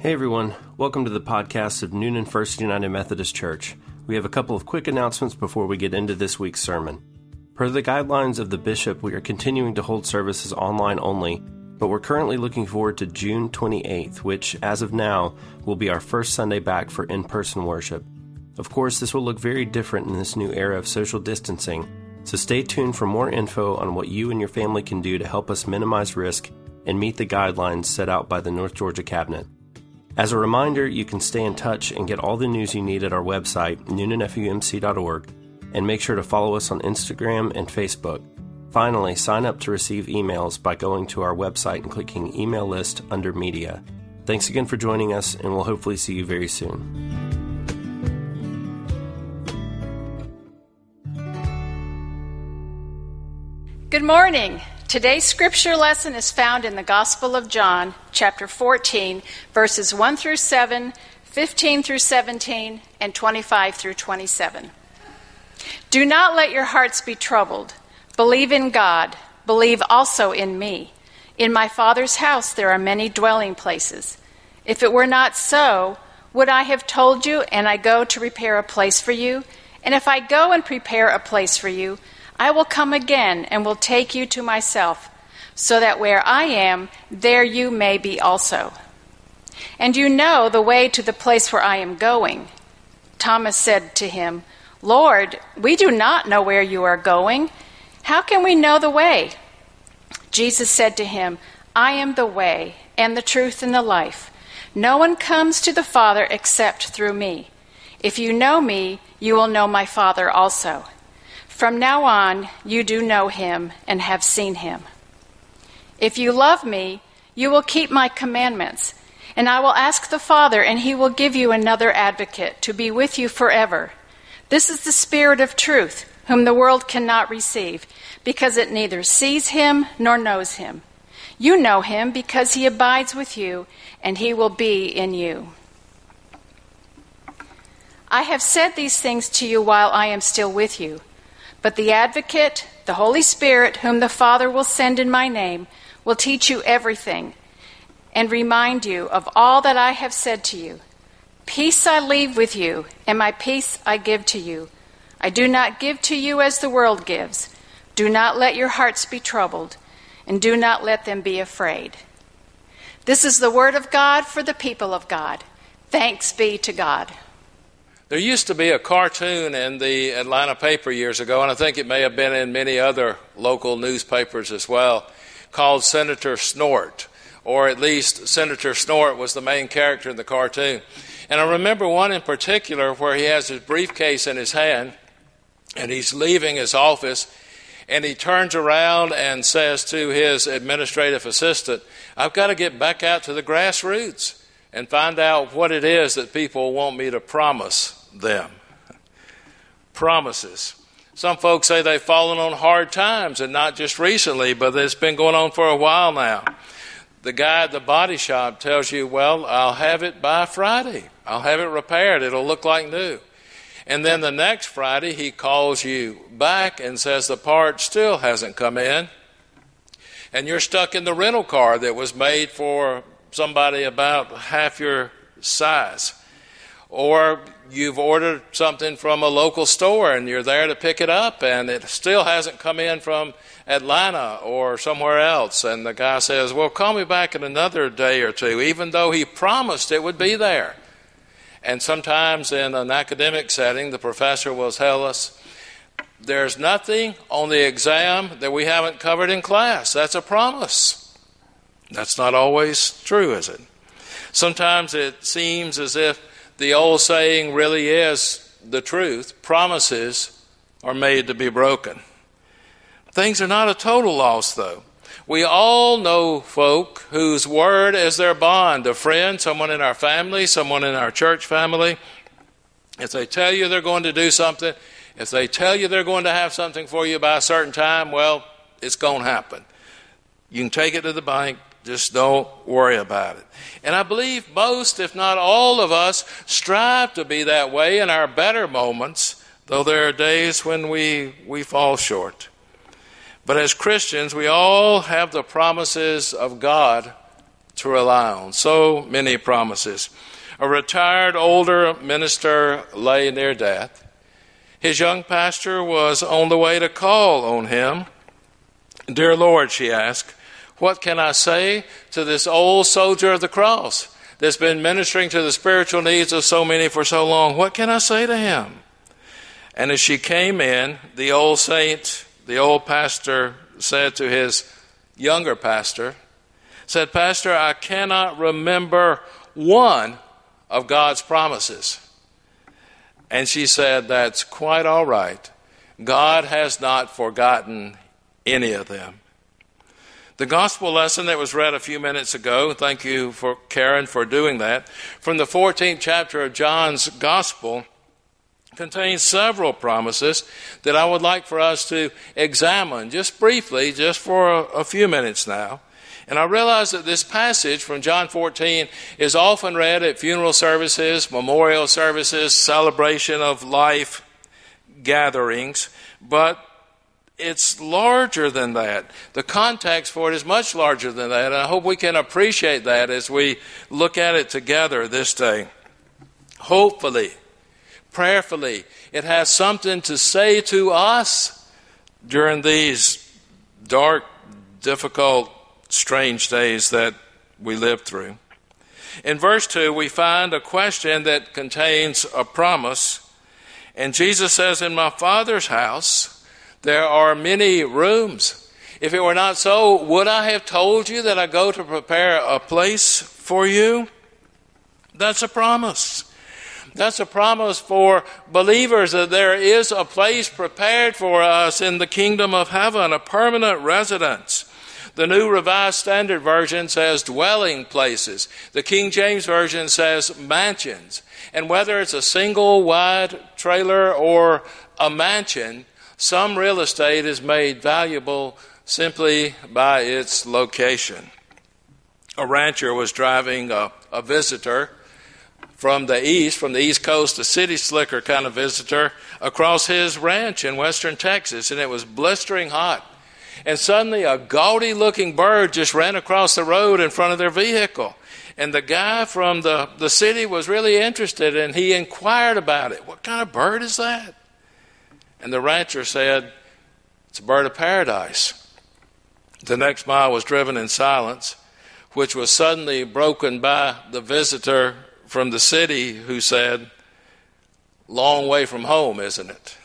Hey everyone, welcome to the podcast of Newnan First United Methodist Church. We have a couple of quick announcements before we get into this week's sermon. Per the guidelines of the bishop, we are continuing to hold services online only, but we're currently looking forward to June 28th, which, as of now, will be our first Sunday back for in person worship. Of course, this will look very different in this new era of social distancing, so stay tuned for more info on what you and your family can do to help us minimize risk and meet the guidelines set out by the North Georgia Cabinet. As a reminder, you can stay in touch and get all the news you need at our website, newnanfumc.org, and make sure to follow us on Instagram and Facebook. Finally, sign up to receive emails by going to our website and clicking Email List under Media. Thanks again for joining us, and we'll hopefully see you very soon. Good morning. Today's scripture lesson is found in the Gospel of John, chapter 14, verses 1 through 7, 15 through 17, and 25 through 27. Do not let your hearts be troubled. Believe in God. Believe also in me. In my Father's house there are many dwelling places. If it were not so, would I have told you, and I go to prepare a place for you? And if I go and prepare a place for you, I will come again and will take you to myself, so that where I am, there you may be also. And you know the way to the place where I am going. Thomas said to him, Lord, we do not know where you are going. How can we know the way? Jesus said to him, I am the way, and the truth, and the life. No one comes to the Father except through me. If you know me, you will know my Father also. From now on, you do know him and have seen him. If you love me, you will keep my commandments. And I will ask the Father, and he will give you another advocate to be with you forever this is the Spirit of truth, whom the world cannot receive, because it neither sees him nor knows him. You know him because he abides with you, and he will be in you. I have said these things to you while I am still with you. But the Advocate, the Holy Spirit, whom the Father will send in my name, will teach you everything and remind you of all that I have said to you. Peace I leave with you, and my peace I give to you. I do not give to you as the world gives. Do not let your hearts be troubled, and do not let them be afraid. This is the word of God for the people of God. Thanks be to God. There used to be a cartoon in the Atlanta paper years ago, and I think it may have been in many other local newspapers as well, called Senator Snort, or at least Senator Snort was the main character in the cartoon. And I remember one in particular where he has his briefcase in his hand and he's leaving his office and he turns around and says to his administrative assistant, I've got to get back out to the grassroots and find out what it is that people want me to promise them. Promises. Some folks say they've fallen on hard times, and not just recently, but it's been going on for a while now. The guy at the body shop tells you, Well, I'll have it by Friday. I'll have it repaired. It'll look like new. And then the next Friday, he calls you back and says the part still hasn't come in. And you're stuck in the rental car that was made for somebody about half your size. Or you've ordered something from a local store and you're there to pick it up and it still hasn't come in from Atlanta or somewhere else. And the guy says, Well, call me back in another day or two, even though he promised it would be there. And sometimes in an academic setting, the professor will tell us, there's nothing on the exam that we haven't covered in class. That's a promise. That's not always true, is it? Sometimes it seems as if the old saying really is the truth promises are made to be broken. Things are not a total loss, though. We all know folk whose word is their bond a friend, someone in our family, someone in our church family. If they tell you they're going to do something, if they tell you they're going to have something for you by a certain time, well, it's going to happen. You can take it to the bank, just don't worry about it. And I believe most, if not all of us, strive to be that way in our better moments, though there are days when we, we fall short. But as Christians, we all have the promises of God to rely on. So many promises. A retired older minister lay near death. His young pastor was on the way to call on him. Dear Lord, she asked, what can I say to this old soldier of the cross that's been ministering to the spiritual needs of so many for so long? What can I say to him? And as she came in, the old saint, the old pastor said to his younger pastor, said, Pastor, I cannot remember one of God's promises. And she said, That's quite all right. God has not forgotten any of them. The gospel lesson that was read a few minutes ago, thank you for Karen for doing that, from the 14th chapter of John's gospel contains several promises that I would like for us to examine just briefly, just for a, a few minutes now. And I realize that this passage from John 14 is often read at funeral services, memorial services, celebration of life gatherings, but it's larger than that. The context for it is much larger than that, I hope we can appreciate that as we look at it together this day. Hopefully, prayerfully, it has something to say to us during these dark, difficult strange days that we live through. In verse 2, we find a question that contains a promise. And Jesus says, In my Father's house, there are many rooms. If it were not so, would I have told you that I go to prepare a place for you? That's a promise. That's a promise for believers that there is a place prepared for us in the kingdom of heaven, a permanent residence. The New Revised Standard Version says dwelling places. The King James Version says mansions. And whether it's a single wide trailer or a mansion, some real estate is made valuable simply by its location. A rancher was driving a, a visitor from the east, from the east coast, a city slicker kind of visitor, across his ranch in western Texas, and it was blistering hot and suddenly a gaudy looking bird just ran across the road in front of their vehicle. And the guy from the, the city was really interested and he inquired about it. What kind of bird is that? And the rancher said, It's a bird of paradise. The next mile was driven in silence, which was suddenly broken by the visitor from the city who said, Long way from home, isn't it?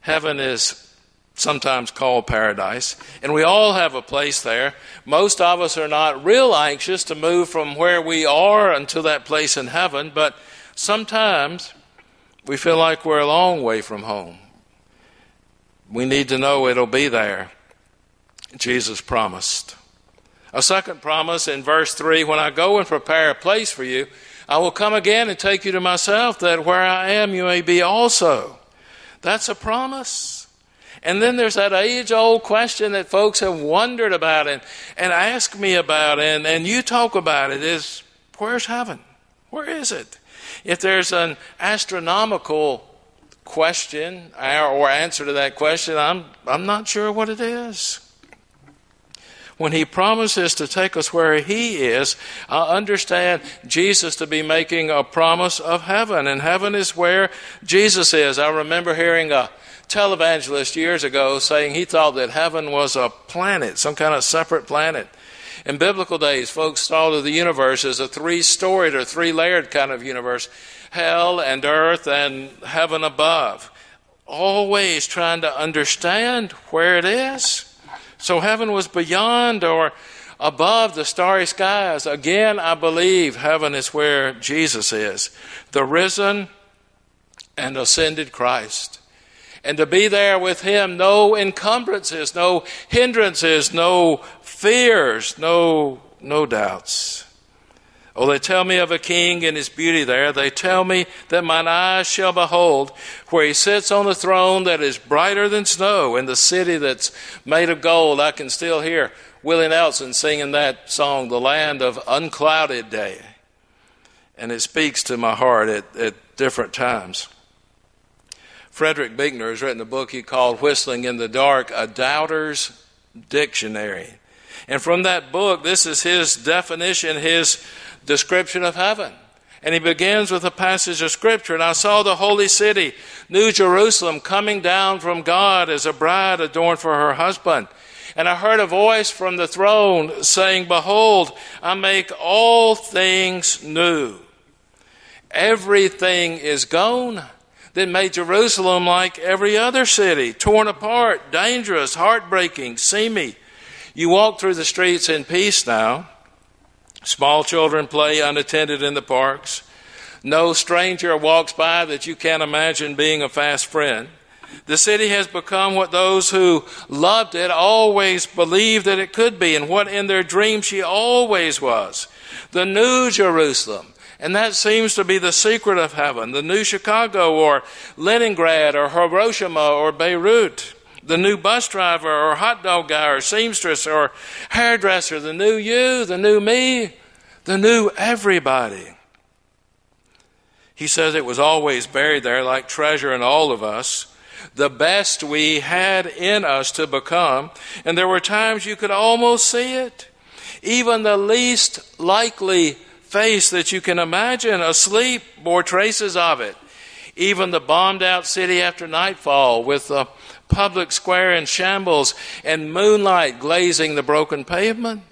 Heaven is sometimes called paradise. And we all have a place there. Most of us are not real anxious to move from where we are until that place in heaven, but sometimes we feel like we're a long way from home. We need to know it'll be there. Jesus promised. A second promise in verse 3 When I go and prepare a place for you, I will come again and take you to myself, that where I am you may be also. That's a promise. And then there's that age old question that folks have wondered about and, and asked me about, and, and you talk about it is where's heaven? Where is it? If there's an astronomical question uh, or answer to that question, I'm, I'm not sure what it is. When he promises to take us where he is, I understand Jesus to be making a promise of heaven, and heaven is where Jesus is. I remember hearing a televangelist years ago saying he thought that heaven was a planet, some kind of separate planet. In biblical days, folks thought of the universe as a three storied or three layered kind of universe hell and earth and heaven above. Always trying to understand where it is. So heaven was beyond or above the starry skies. Again, I believe heaven is where Jesus is, the risen and ascended Christ and to be there with Him, no encumbrances, no hindrances, no fears, no, no doubts. Oh, they tell me of a king and his beauty there. They tell me that mine eyes shall behold where he sits on the throne that is brighter than snow in the city that's made of gold. I can still hear Willie Nelson singing that song, The Land of Unclouded Day. And it speaks to my heart at, at different times. Frederick Buechner has written a book he called Whistling in the Dark, A Doubter's Dictionary. And from that book, this is his definition, his description of heaven. And he begins with a passage of Scripture. And I saw the holy city, New Jerusalem, coming down from God as a bride adorned for her husband. And I heard a voice from the throne saying, Behold, I make all things new. Everything is gone that made Jerusalem like every other city, torn apart, dangerous, heartbreaking, seamy. You walk through the streets in peace now. Small children play unattended in the parks. No stranger walks by that you can't imagine being a fast friend. The city has become what those who loved it always believed that it could be, and what in their dreams she always was. The new Jerusalem. And that seems to be the secret of heaven. The new Chicago or Leningrad or Hiroshima or Beirut. The new bus driver or hot dog guy or seamstress or hairdresser. The new you, the new me, the new everybody. He says it was always buried there like treasure in all of us the best we had in us to become. And there were times you could almost see it. Even the least likely face that you can imagine asleep bore traces of it. Even the bombed out city after nightfall with the public square in shambles and moonlight glazing the broken pavement.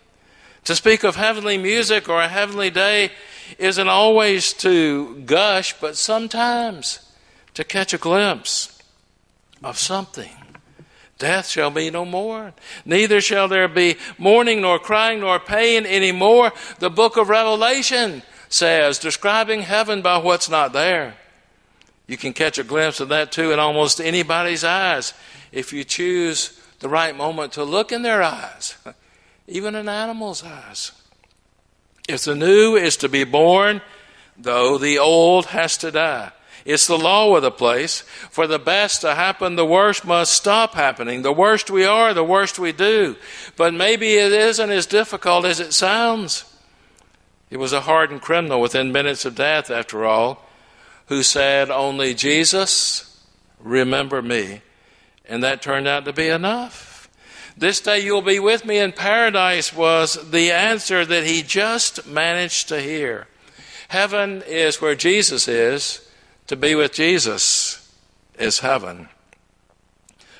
To speak of heavenly music or a heavenly day isn't always to gush, but sometimes to catch a glimpse of something. Death shall be no more. Neither shall there be mourning, nor crying, nor pain any more. The book of Revelation says, describing heaven by what's not there. You can catch a glimpse of that too in almost anybody's eyes if you choose the right moment to look in their eyes, even an animal's eyes. If the new is to be born, though the old has to die. It's the law of the place. For the best to happen, the worst must stop happening. The worst we are, the worst we do. But maybe it isn't as difficult as it sounds. It was a hardened criminal within minutes of death, after all, who said, Only Jesus, remember me. And that turned out to be enough. This day you'll be with me in paradise was the answer that he just managed to hear. Heaven is where Jesus is. To be with Jesus is heaven.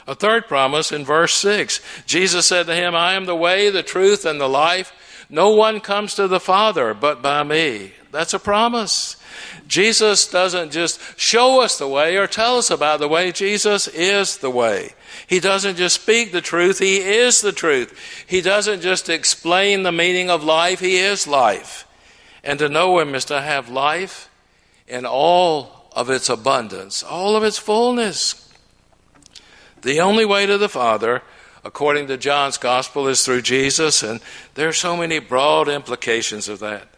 A third promise in verse 6 Jesus said to him, I am the way, the truth, and the life. No one comes to the Father but by me. That's a promise. Jesus doesn't just show us the way or tell us about the way. Jesus is the way. He doesn't just speak the truth, He is the truth. He doesn't just explain the meaning of life, He is life. And to know Him is to have life in all of its abundance, all of its fullness. The only way to the Father, according to John's Gospel, is through Jesus, and there are so many broad implications of that.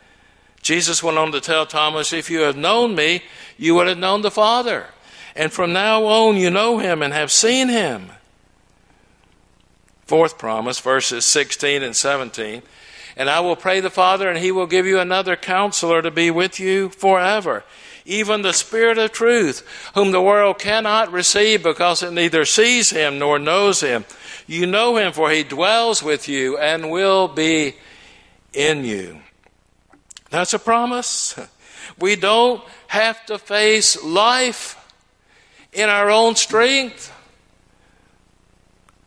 Jesus went on to tell Thomas, If you have known me, you would have known the Father. And from now on, you know him and have seen him. Fourth promise, verses 16 and 17. And I will pray the Father, and he will give you another counselor to be with you forever even the Spirit of truth, whom the world cannot receive because it neither sees him nor knows him. You know him, for he dwells with you and will be in you. That's a promise. We don't have to face life in our own strength.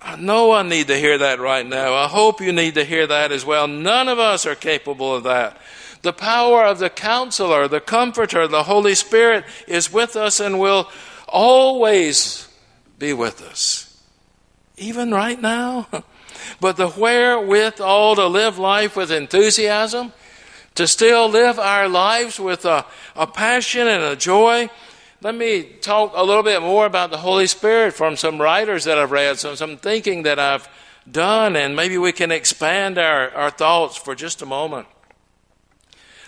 I know I need to hear that right now. I hope you need to hear that as well. None of us are capable of that. The power of the counselor, the comforter, the Holy Spirit is with us and will always be with us. Even right now. But the wherewithal to live life with enthusiasm, to still live our lives with a, a passion and a joy. Let me talk a little bit more about the Holy Spirit from some writers that I've read, some, some thinking that I've done, and maybe we can expand our, our thoughts for just a moment.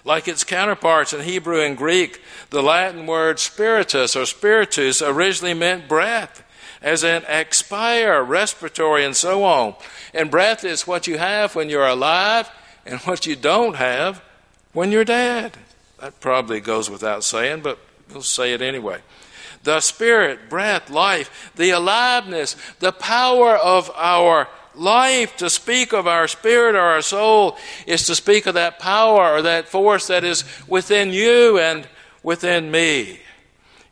Like its counterparts in Hebrew and Greek, the Latin word spiritus or spiritus originally meant breath, as in expire, respiratory, and so on. And breath is what you have when you're alive and what you don't have when you're dead. That probably goes without saying, but we'll say it anyway. The spirit, breath, life, the aliveness, the power of our life. To speak of our spirit or our soul is to speak of that power or that force that is within you and within me.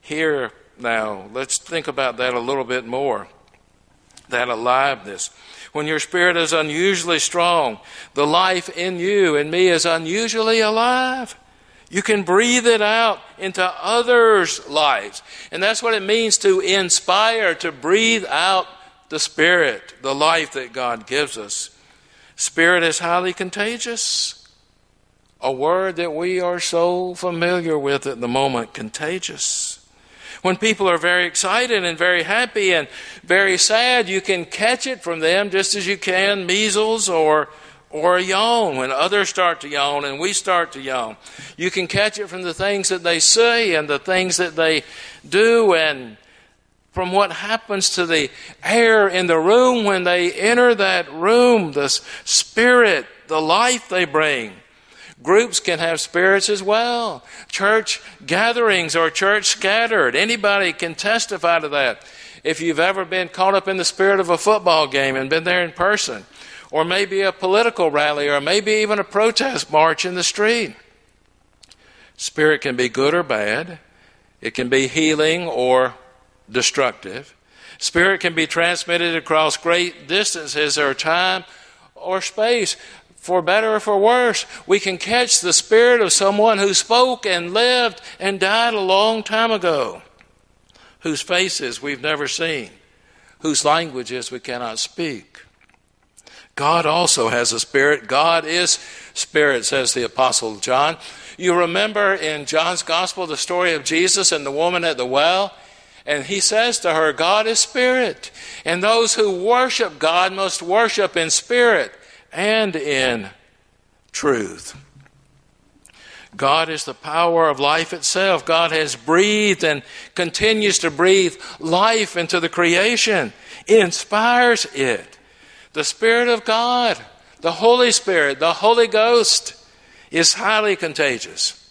Here now, let's think about that a little bit more. That aliveness. When your spirit is unusually strong, the life in you and me is unusually alive. You can breathe it out into others' lives. And that's what it means to inspire, to breathe out the Spirit, the life that God gives us. Spirit is highly contagious. A word that we are so familiar with at the moment contagious. When people are very excited and very happy and very sad, you can catch it from them just as you can measles or or yawn when others start to yawn and we start to yawn. You can catch it from the things that they say and the things that they do and from what happens to the air in the room when they enter that room, the spirit, the life they bring. Groups can have spirits as well. Church gatherings or church scattered. Anybody can testify to that. If you've ever been caught up in the spirit of a football game and been there in person, or maybe a political rally, or maybe even a protest march in the street. Spirit can be good or bad, it can be healing or destructive. Spirit can be transmitted across great distances or time or space. For better or for worse, we can catch the spirit of someone who spoke and lived and died a long time ago, whose faces we've never seen, whose languages we cannot speak. God also has a spirit. God is spirit, says the Apostle John. You remember in John's Gospel the story of Jesus and the woman at the well? And he says to her, God is spirit. And those who worship God must worship in spirit and in truth. God is the power of life itself. God has breathed and continues to breathe life into the creation, inspires it. The Spirit of God, the Holy Spirit, the Holy Ghost is highly contagious.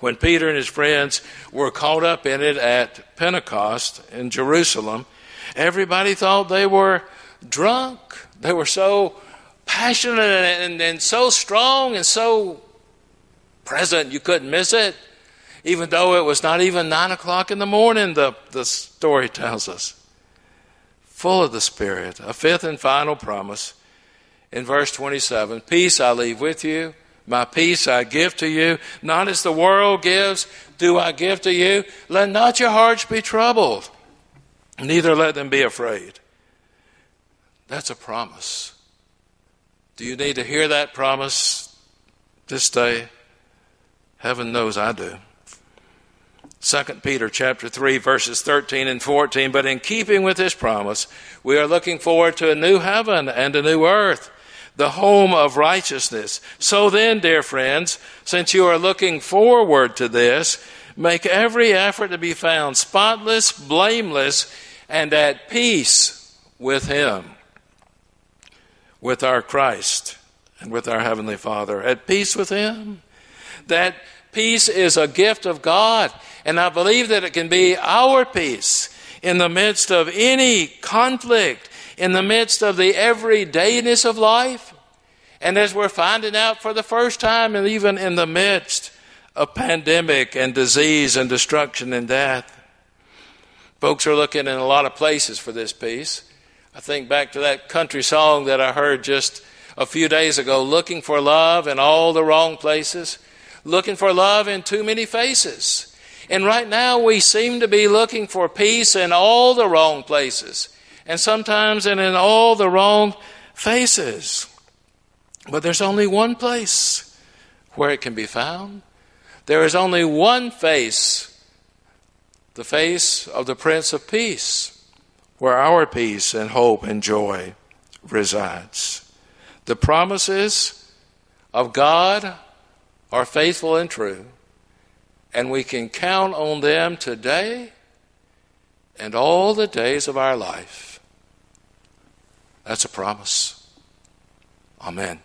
When Peter and his friends were caught up in it at Pentecost in Jerusalem, everybody thought they were drunk. They were so passionate and, and, so strong and so present you couldn't miss it. Even though it was not even nine o'clock in the morning, the, the story tells us full of the Spirit. A fifth and final promise in verse 27 Peace I leave with you, my peace I give to you. Not as the world gives, do I give to you. Let not your hearts be troubled, neither let them be afraid. That's a promise. Do you need to hear that promise this day? Heaven knows I do. 2 Peter chapter 3 verses 13 and 14 but in keeping with this promise we are looking forward to a new heaven and a new earth the home of righteousness. So then dear friends since you are looking forward to this make every effort to be found spotless blameless and at peace with him with our Christ and with our heavenly Father. At peace with him. That peace is a gift of God and I believe that it can be our peace in the midst of any conflict, in the midst of the everydayness of life. And as we're finding out for the first time, and even in the midst of pandemic and disease and destruction and death, folks are looking in a lot of places for this peace. I think back to that country song that I heard just a few days ago looking for love in all the wrong places, looking for love in too many faces. And right now we seem to be looking for peace in all the wrong places, and sometimes and in all the wrong faces. But there's only one place where it can be found. There is only one face, the face of the Prince of Peace, where our peace and hope and joy resides. The promises of God are faithful and true and we can count on them today and all the days of our life. That's a promise. Amen.